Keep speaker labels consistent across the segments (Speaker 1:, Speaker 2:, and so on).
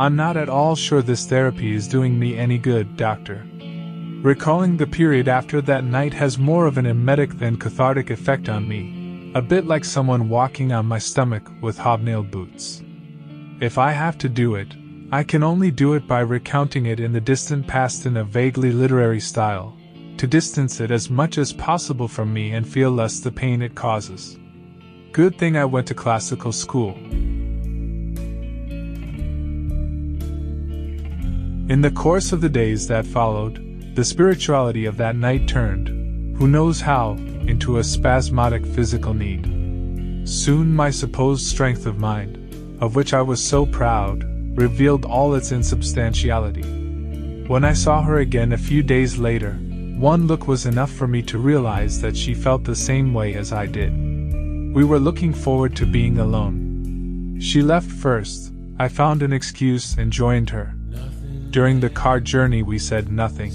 Speaker 1: I'm not at all sure this therapy is doing me any good, doctor. Recalling the period after that night has more of an emetic than cathartic effect on me, a bit like someone walking on my stomach with hobnailed boots. If I have to do it, I can only do it by recounting it in the distant past in a vaguely literary style, to distance it as much as possible from me and feel less the pain it causes. Good thing I went to classical school. In the course of the days that followed, the spirituality of that night turned, who knows how, into a spasmodic physical need. Soon my supposed strength of mind, of which I was so proud, revealed all its insubstantiality. When I saw her again a few days later, one look was enough for me to realize that she felt the same way as I did. We were looking forward to being alone. She left first, I found an excuse and joined her. During the car journey, we said nothing.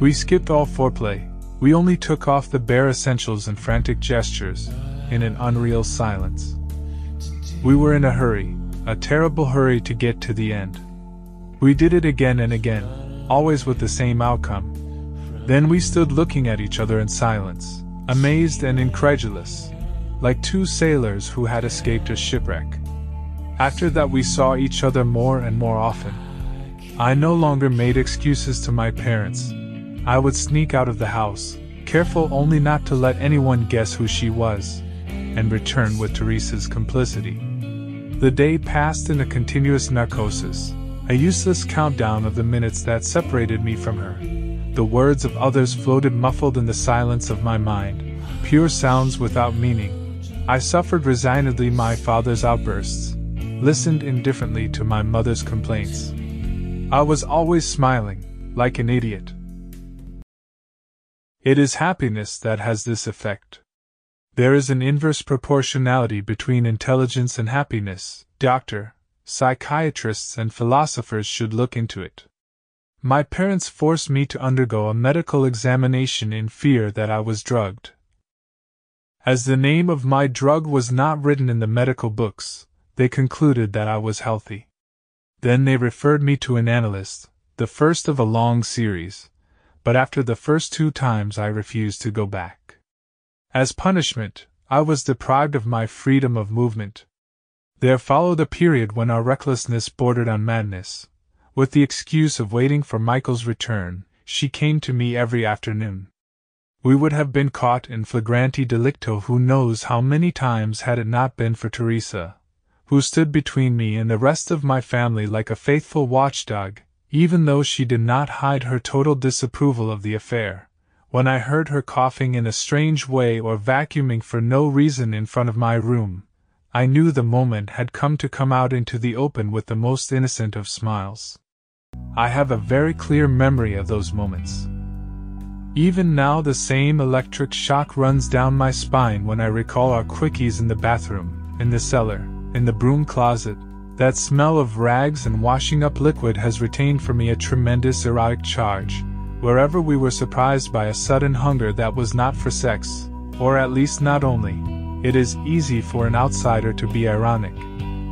Speaker 1: We skipped all foreplay, we only took off the bare essentials and frantic gestures, in an unreal silence. We were in a hurry, a terrible hurry to get to the end. We did it again and again, always with the same outcome. Then we stood looking at each other in silence, amazed and incredulous, like two sailors who had escaped a shipwreck. After that, we saw each other more and more often. I no longer made excuses to my parents. I would sneak out of the house, careful only not to let anyone guess who she was, and return with Teresa's complicity. The day passed in a continuous narcosis, a useless countdown of the minutes that separated me from her. The words of others floated muffled in the silence of my mind, pure sounds without meaning. I suffered resignedly my father's outbursts, listened indifferently to my mother's complaints. I was always smiling, like an idiot. It is happiness that has this effect. There is an inverse proportionality between intelligence and happiness, doctor, psychiatrists, and philosophers should look into it. My parents forced me to undergo a medical examination in fear that I was drugged. As the name of my drug was not written in the medical books, they concluded that I was healthy. Then they referred me to an analyst, the first of a long series, but after the first two times I refused to go back. As punishment, I was deprived of my freedom of movement. There followed a period when our recklessness bordered on madness. With the excuse of waiting for Michael's return, she came to me every afternoon. We would have been caught in flagranti delicto who knows how many times had it not been for Teresa, who stood between me and the rest of my family like a faithful watchdog, even though she did not hide her total disapproval of the affair. When I heard her coughing in a strange way or vacuuming for no reason in front of my room, I knew the moment had come to come out into the open with the most innocent of smiles. I have a very clear memory of those moments. Even now, the same electric shock runs down my spine when I recall our quickies in the bathroom, in the cellar, in the broom closet, that smell of rags and washing up liquid has retained for me a tremendous erotic charge. Wherever we were surprised by a sudden hunger that was not for sex, or at least not only, it is easy for an outsider to be ironic.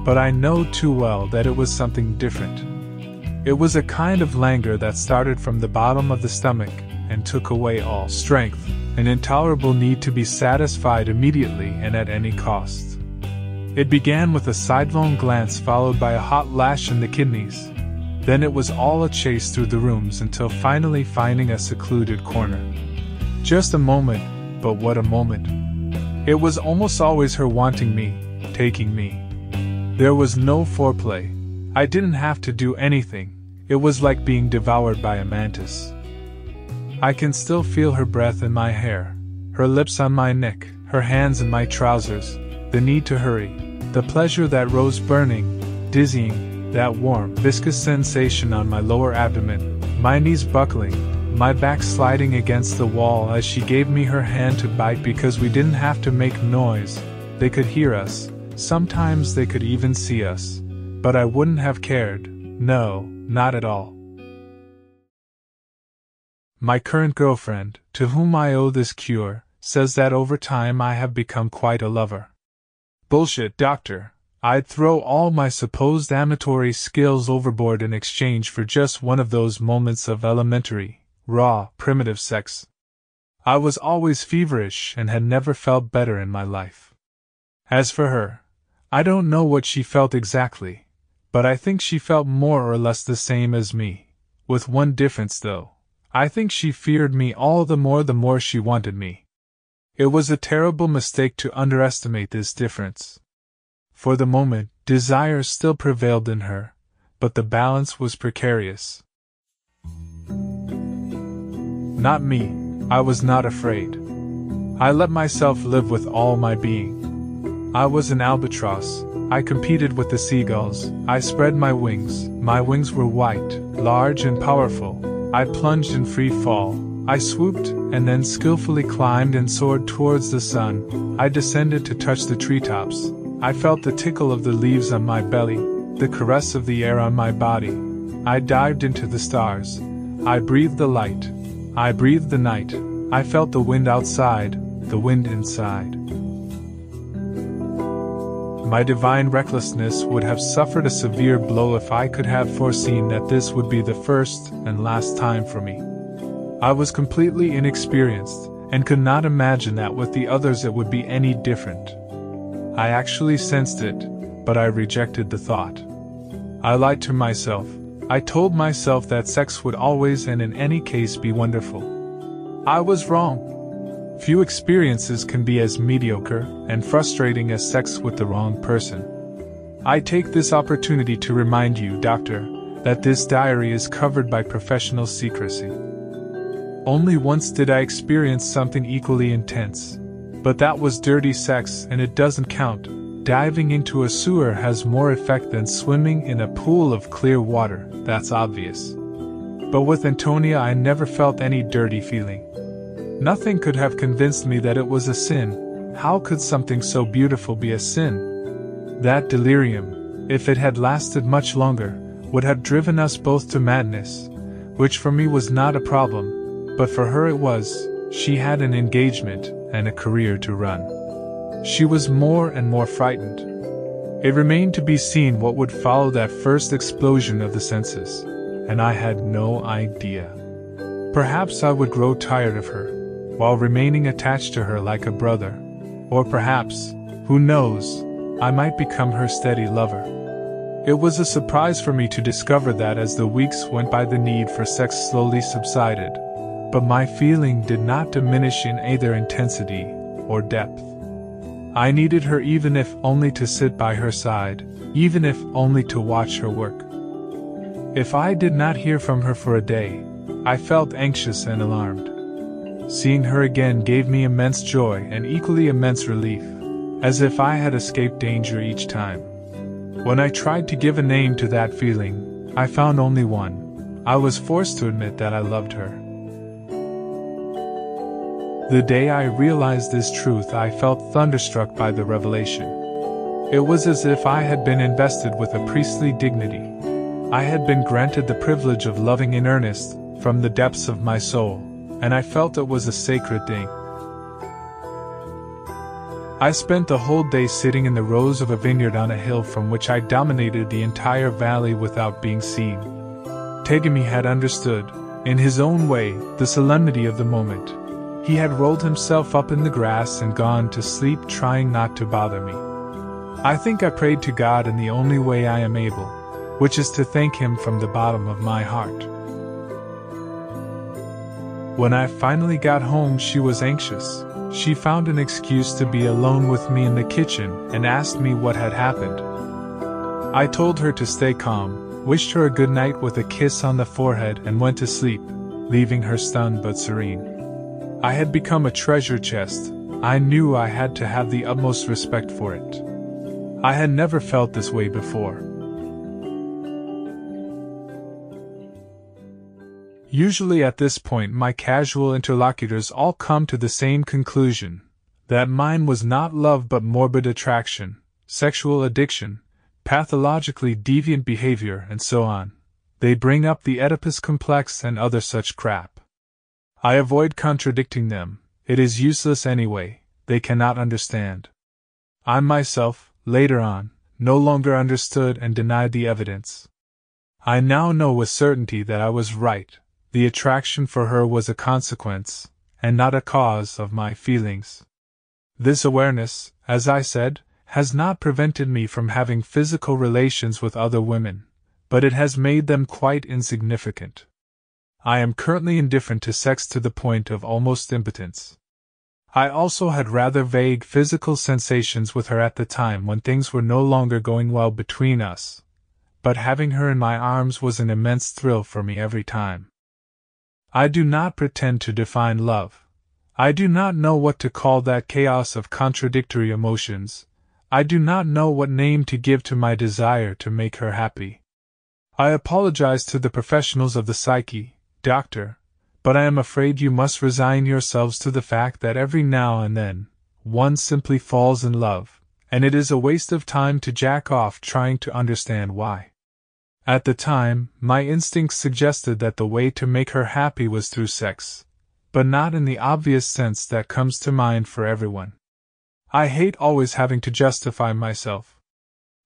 Speaker 1: But I know too well that it was something different. It was a kind of languor that started from the bottom of the stomach and took away all strength, an intolerable need to be satisfied immediately and at any cost. It began with a sidelong glance followed by a hot lash in the kidneys. Then it was all a chase through the rooms until finally finding a secluded corner. Just a moment, but what a moment. It was almost always her wanting me, taking me. There was no foreplay. I didn't have to do anything, it was like being devoured by a mantis. I can still feel her breath in my hair, her lips on my neck, her hands in my trousers, the need to hurry, the pleasure that rose burning, dizzying, that warm, viscous sensation on my lower abdomen, my knees buckling, my back sliding against the wall as she gave me her hand to bite because we didn't have to make noise. They could hear us, sometimes they could even see us. But I wouldn't have cared, no, not at all. My current girlfriend, to whom I owe this cure, says that over time I have become quite a lover. Bullshit, doctor. I'd throw all my supposed amatory skills overboard in exchange for just one of those moments of elementary, raw, primitive sex. I was always feverish and had never felt better in my life. As for her, I don't know what she felt exactly, but I think she felt more or less the same as me, with one difference though. I think she feared me all the more the more she wanted me. It was a terrible mistake to underestimate this difference. For the moment, desire still prevailed in her, but the balance was precarious. Not me, I was not afraid. I let myself live with all my being. I was an albatross, I competed with the seagulls, I spread my wings, my wings were white, large, and powerful. I plunged in free fall, I swooped, and then skillfully climbed and soared towards the sun. I descended to touch the treetops, I felt the tickle of the leaves on my belly, the caress of the air on my body. I dived into the stars. I breathed the light. I breathed the night. I felt the wind outside, the wind inside. My divine recklessness would have suffered a severe blow if I could have foreseen that this would be the first and last time for me. I was completely inexperienced, and could not imagine that with the others it would be any different. I actually sensed it, but I rejected the thought. I lied to myself. I told myself that sex would always and in any case be wonderful. I was wrong. Few experiences can be as mediocre and frustrating as sex with the wrong person. I take this opportunity to remind you, Doctor, that this diary is covered by professional secrecy. Only once did I experience something equally intense. But that was dirty sex and it doesn't count. Diving into a sewer has more effect than swimming in a pool of clear water, that's obvious. But with Antonia, I never felt any dirty feeling. Nothing could have convinced me that it was a sin. How could something so beautiful be a sin? That delirium, if it had lasted much longer, would have driven us both to madness, which for me was not a problem, but for her it was. She had an engagement, and a career to run. She was more and more frightened. It remained to be seen what would follow that first explosion of the senses, and I had no idea. Perhaps I would grow tired of her, while remaining attached to her like a brother. Or perhaps, who knows, I might become her steady lover. It was a surprise for me to discover that as the weeks went by, the need for sex slowly subsided, but my feeling did not diminish in either intensity or depth. I needed her even if only to sit by her side, even if only to watch her work. If I did not hear from her for a day, I felt anxious and alarmed. Seeing her again gave me immense joy and equally immense relief, as if I had escaped danger each time. When I tried to give a name to that feeling, I found only one. I was forced to admit that I loved her. The day I realized this truth, I felt thunderstruck by the revelation. It was as if I had been invested with a priestly dignity. I had been granted the privilege of loving in earnest, from the depths of my soul, and I felt it was a sacred thing. I spent the whole day sitting in the rows of a vineyard on a hill from which I dominated the entire valley without being seen. Tegami had understood, in his own way, the solemnity of the moment. He had rolled himself up in the grass and gone to sleep, trying not to bother me. I think I prayed to God in the only way I am able, which is to thank Him from the bottom of my heart. When I finally got home, she was anxious. She found an excuse to be alone with me in the kitchen and asked me what had happened. I told her to stay calm, wished her a good night with a kiss on the forehead, and went to sleep, leaving her stunned but serene. I had become a treasure chest. I knew I had to have the utmost respect for it. I had never felt this way before. Usually at this point, my casual interlocutors all come to the same conclusion that mine was not love but morbid attraction, sexual addiction, pathologically deviant behavior, and so on. They bring up the Oedipus complex and other such crap. I avoid contradicting them. It is useless anyway, they cannot understand. I myself, later on, no longer understood and denied the evidence. I now know with certainty that I was right, the attraction for her was a consequence, and not a cause, of my feelings. This awareness, as I said, has not prevented me from having physical relations with other women, but it has made them quite insignificant. I am currently indifferent to sex to the point of almost impotence. I also had rather vague physical sensations with her at the time when things were no longer going well between us, but having her in my arms was an immense thrill for me every time. I do not pretend to define love. I do not know what to call that chaos of contradictory emotions. I do not know what name to give to my desire to make her happy. I apologize to the professionals of the psyche, Doctor, but I am afraid you must resign yourselves to the fact that every now and then, one simply falls in love, and it is a waste of time to jack off trying to understand why. At the time, my instincts suggested that the way to make her happy was through sex, but not in the obvious sense that comes to mind for everyone. I hate always having to justify myself.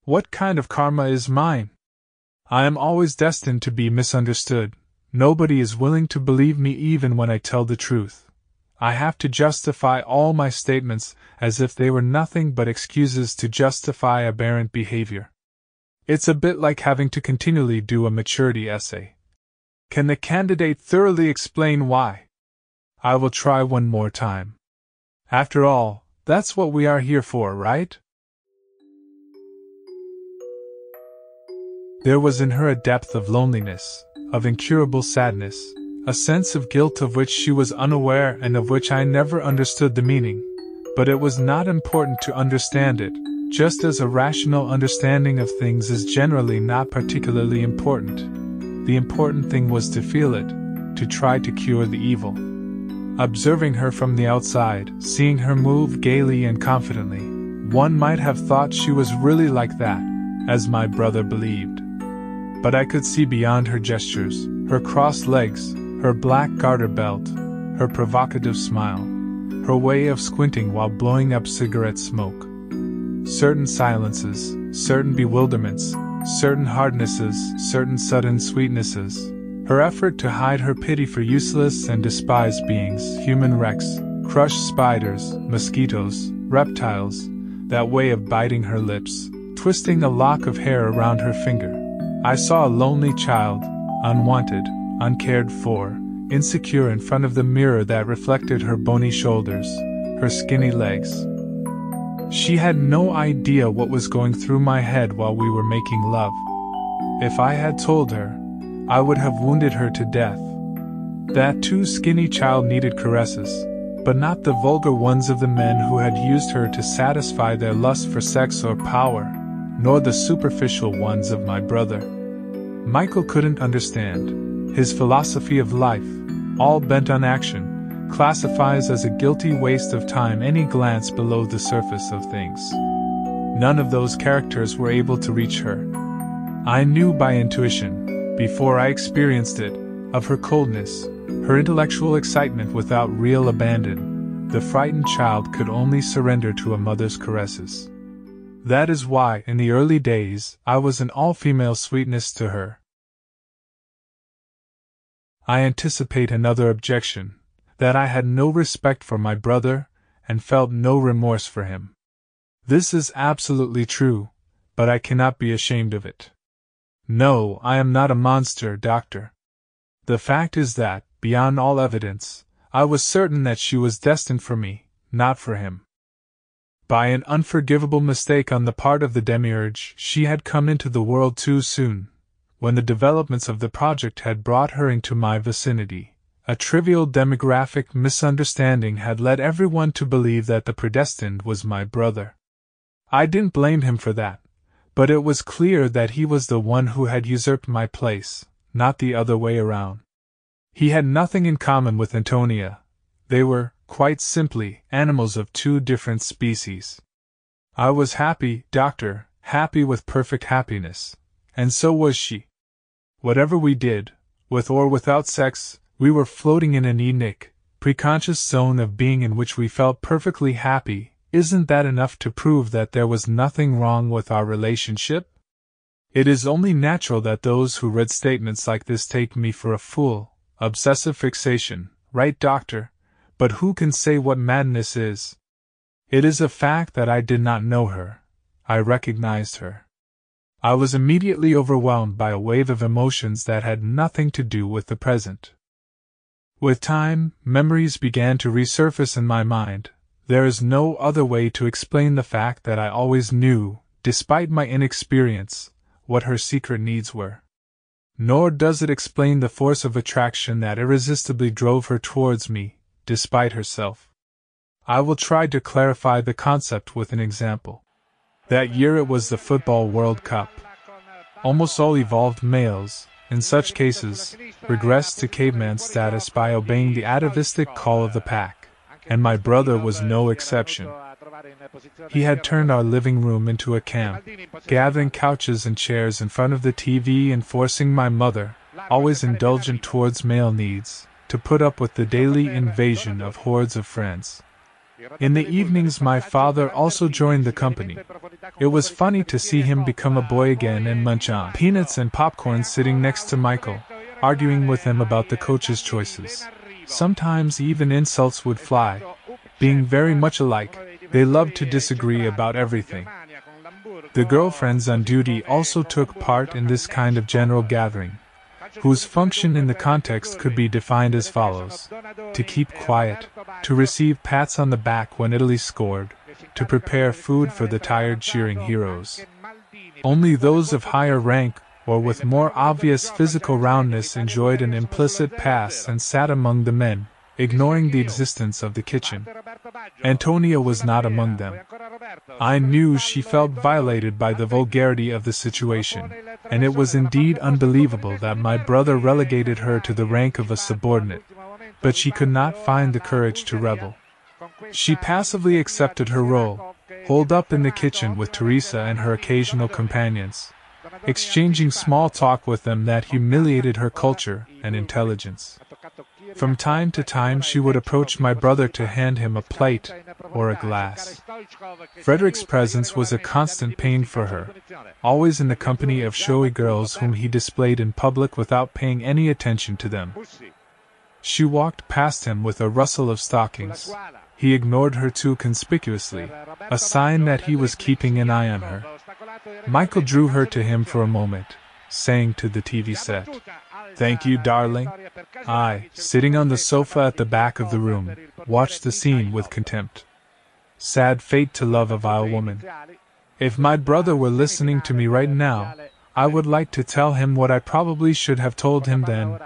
Speaker 1: What kind of karma is mine? I am always destined to be misunderstood, Nobody is willing to believe me even when I tell the truth. I have to justify all my statements as if they were nothing but excuses to justify aberrant behavior. It's a bit like having to continually do a maturity essay. Can the candidate thoroughly explain why? I will try one more time. After all, that's what we are here for, right? There was in her a depth of loneliness, of incurable sadness, a sense of guilt of which she was unaware and of which I never understood the meaning. But it was not important to understand it, just as a rational understanding of things is generally not particularly important. The important thing was to feel it, to try to cure the evil. Observing her from the outside, seeing her move gaily and confidently, one might have thought she was really like that, as my brother believed but I could see beyond her gestures, her crossed legs, her black garter belt, her provocative smile, her way of squinting while blowing up cigarette smoke. Certain silences, certain bewilderments, certain hardnesses, certain sudden sweetnesses. Her effort to hide her pity for useless and despised beings, human wrecks, crushed spiders, mosquitoes, reptiles, that way of biting her lips, twisting a lock of hair around her finger, I saw a lonely child, unwanted, uncared for, insecure in front of the mirror that reflected her bony shoulders, her skinny legs. She had no idea what was going through my head while we were making love. If I had told her, I would have wounded her to death. That too skinny child needed caresses, but not the vulgar ones of the men who had used her to satisfy their lust for sex or power nor the superficial ones of my brother. Michael couldn't understand. His philosophy of life, all bent on action, classifies as a guilty waste of time any glance below the surface of things. None of those characters were able to reach her. I knew by intuition, before I experienced it, of her coldness, her intellectual excitement without real abandon. The frightened child could only surrender to a mother's caresses. That is why, in the early days, I was an all female sweetness to her. I anticipate another objection that I had no respect for my brother, and felt no remorse for him. This is absolutely true, but I cannot be ashamed of it. No, I am not a monster, doctor. The fact is that, beyond all evidence, I was certain that she was destined for me, not for him. By an unforgivable mistake on the part of the demiurge, she had come into the world too soon, when the developments of the project had brought her into my vicinity. A trivial demographic misunderstanding had led everyone to believe that the predestined was my brother. I didn't blame him for that, but it was clear that he was the one who had usurped my place, not the other way around. He had nothing in common with Antonia. They were, quite simply, animals of two different species. I was happy, doctor, happy with perfect happiness, and so was she. Whatever we did, with or without sex, we were floating in an Edenic, preconscious zone of being in which we felt perfectly happy, isn't that enough to prove that there was nothing wrong with our relationship? It is only natural that those who read statements like this take me for a fool. Obsessive fixation, right, doctor? But who can say what madness is? It is a fact that I did not know her. I recognized her. I was immediately overwhelmed by a wave of emotions that had nothing to do with the present. With time, memories began to resurface in my mind. There is no other way to explain the fact that I always knew, despite my inexperience, what her secret needs were. Nor does it explain the force of attraction that irresistibly drove her towards me, despite herself. I will try to clarify the concept with an example. That year it was the Football World Cup. Almost all evolved males, in such cases, regress to caveman status by obeying the atavistic call of the pack, and my brother was no exception. He had turned our living room into a camp, gathering couches and chairs in front of the TV and forcing my mother, always indulgent towards male needs, to put up with the daily invasion of hordes of friends. In the evenings, my father also joined the company. It was funny to see him become a boy again and munch on peanuts and popcorn sitting next to Michael, arguing with him about the coach's choices. Sometimes even insults would fly. Being very much alike, they loved to disagree about everything. The girlfriends on duty also took part in this kind of general gathering whose function in the context could be defined as follows to keep quiet, to receive pats on the back when Italy scored, to prepare food for the tired cheering heroes. Only those of higher rank or with more obvious physical roundness enjoyed an implicit pass and sat among the men, ignoring the existence of the kitchen. Antonia was not among them. I knew she felt violated by the vulgarity of the situation, and it was indeed unbelievable that my brother relegated her to the rank of a subordinate. But she could not find the courage to rebel. She passively accepted her role, holed up in the kitchen with Teresa and her occasional companions, exchanging small talk with them that humiliated her culture and intelligence. From time to time, she would approach my brother to hand him a plate or a glass. Frederick's presence was a constant pain for her, always in the company of showy girls whom he displayed in public without paying any attention to them. She walked past him with a rustle of stockings. He ignored her too conspicuously, a sign that he was keeping an eye on her. Michael drew her to him for a moment, saying to the TV set, Thank you, darling. I, sitting on the sofa at the back of the room, watched the scene with contempt. Sad fate to love a vile woman. If my brother were listening to me right now, I would like to tell him what I probably should have told him then.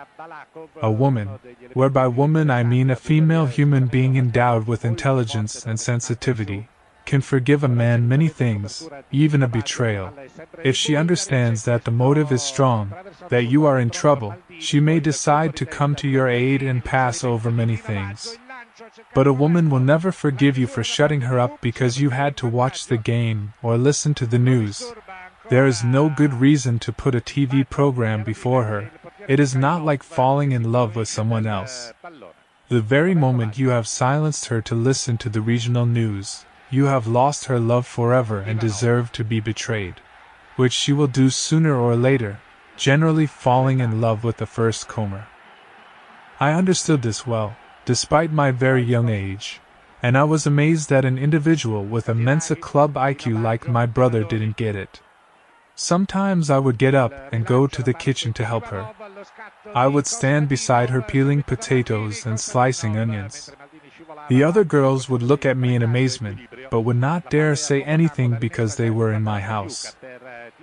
Speaker 1: A woman, whereby woman I mean a female human being endowed with intelligence and sensitivity, can forgive a man many things, even a betrayal. If she understands that the motive is strong, that you are in trouble, she may decide to come to your aid and pass over many things. But a woman will never forgive you for shutting her up because you had to watch the game or listen to the news. There is no good reason to put a TV program before her. It is not like falling in love with someone else. The very moment you have silenced her to listen to the regional news, you have lost her love forever and deserve to be betrayed. Which she will do sooner or later, generally falling in love with the first comer. I understood this well, despite my very young age, and I was amazed that an individual with a Mensa Club IQ like my brother didn't get it. Sometimes I would get up and go to the kitchen to help her. I would stand beside her peeling potatoes and slicing onions. The other girls would look at me in amazement, but would not dare say anything because they were in my house.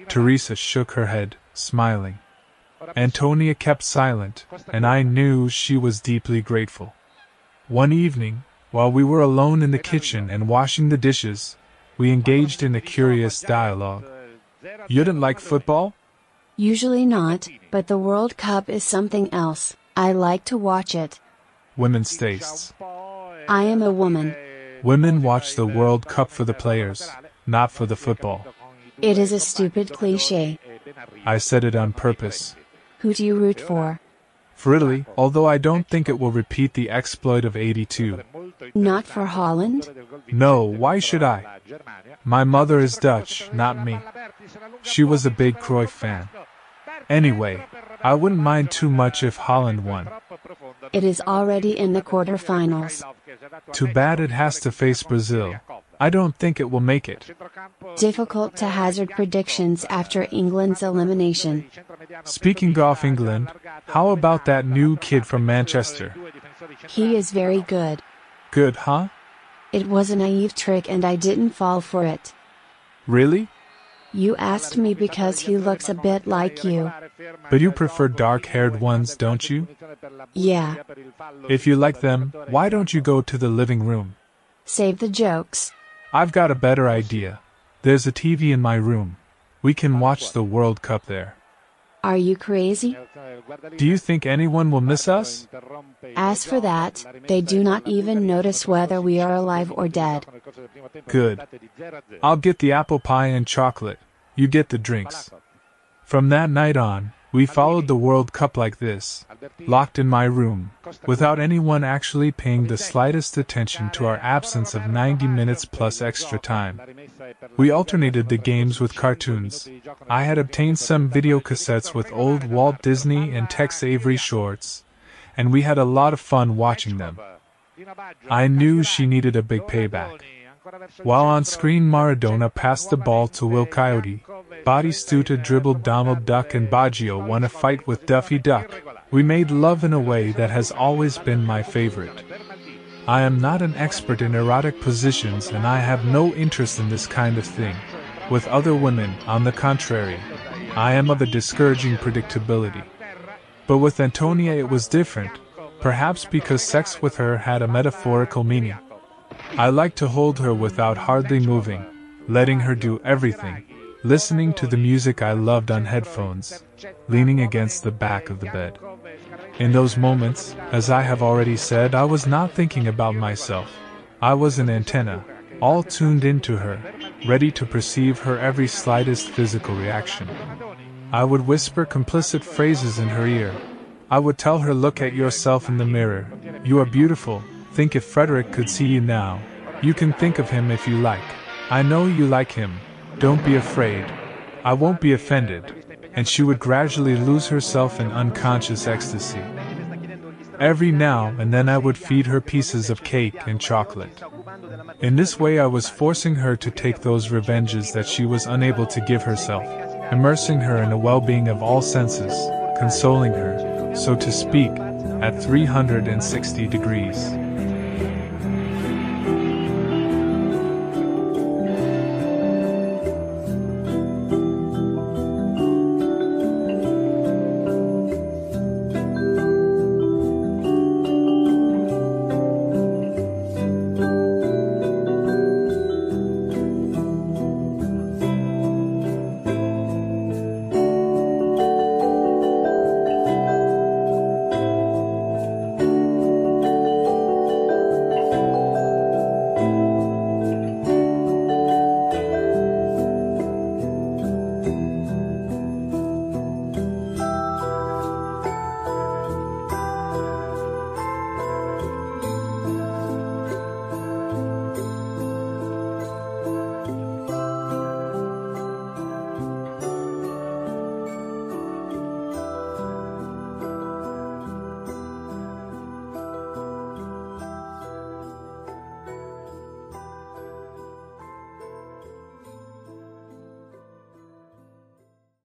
Speaker 1: Teresa shook her head, smiling. Antonia kept silent, and I knew she was deeply grateful. One evening, while we were alone in the kitchen and washing the dishes, we engaged in a curious dialogue. You didn't like football?
Speaker 2: Usually not, but the World Cup is something else. I like to watch it.
Speaker 1: Women's tastes.
Speaker 2: I am a woman.
Speaker 1: Women watch the World Cup for the players, not for the football.
Speaker 2: It is a stupid cliche.
Speaker 1: I said it on purpose.
Speaker 2: Who do you root for?
Speaker 1: For Italy, although I don't think it will repeat the exploit of 82.
Speaker 2: Not for Holland?
Speaker 1: No, why should I? My mother is Dutch, not me. She was a big Cruyff fan. Anyway, I wouldn't mind too much if Holland won.
Speaker 2: It is already in the quarterfinals.
Speaker 1: Too bad it has to face Brazil. I don't think it will make it.
Speaker 2: Difficult to hazard predictions after England's elimination.
Speaker 1: Speaking of England, how about that new kid from Manchester?
Speaker 2: He is very good.
Speaker 1: Good, huh?
Speaker 2: It was a naive trick and I didn't fall for it.
Speaker 1: Really?
Speaker 2: You asked me because he looks a bit like you.
Speaker 1: But you prefer dark haired ones, don't you?
Speaker 2: Yeah.
Speaker 1: If you like them, why don't you go to the living room?
Speaker 2: Save the jokes.
Speaker 1: I've got a better idea. There's a TV in my room. We can watch the World Cup there.
Speaker 2: Are you crazy?
Speaker 1: Do you think anyone will miss us?
Speaker 2: As for that, they do not even notice whether we are alive or dead.
Speaker 1: Good. I'll get the apple pie and chocolate. You get the drinks. From that night on, we followed the World Cup like this, locked in my room, without anyone actually paying the slightest attention to our absence of 90 minutes plus extra time. We alternated the games with cartoons. I had obtained some video cassettes with old Walt Disney and Tex Avery shorts, and we had a lot of fun watching them. I knew she needed a big payback. While on screen Maradona passed the ball to Wile Coyote, Batistuta dribbled Donald Duck and Baggio won a fight with Daffy Duck. We made love in a way that has always been my favorite. I am not an expert in erotic positions and I have no interest in this kind of thing. With other women, on the contrary, I am of a discouraging predictability. But with Antonia it was different, perhaps because sex with her had a metaphorical meaning. I liked to hold her without hardly moving, letting her do everything, listening to the music I loved on headphones, leaning against the back of the bed. In those moments, as I have already said, I was not thinking about myself. I was an antenna, all tuned into her, ready to perceive her every slightest physical reaction. I would whisper complicit phrases in her ear. I would tell her, Look at yourself in the mirror. You are beautiful. Think if Frederick could see you now. You can think of him if you like. I know you like him. Don't be afraid. I won't be offended. And she would gradually lose herself in unconscious ecstasy. Every now and then I would feed her pieces of cake and chocolate. In this way, I was forcing her to take those revenges that she was unable to give herself, immersing her in a well being of all senses, consoling her, so to speak, at 360 degrees.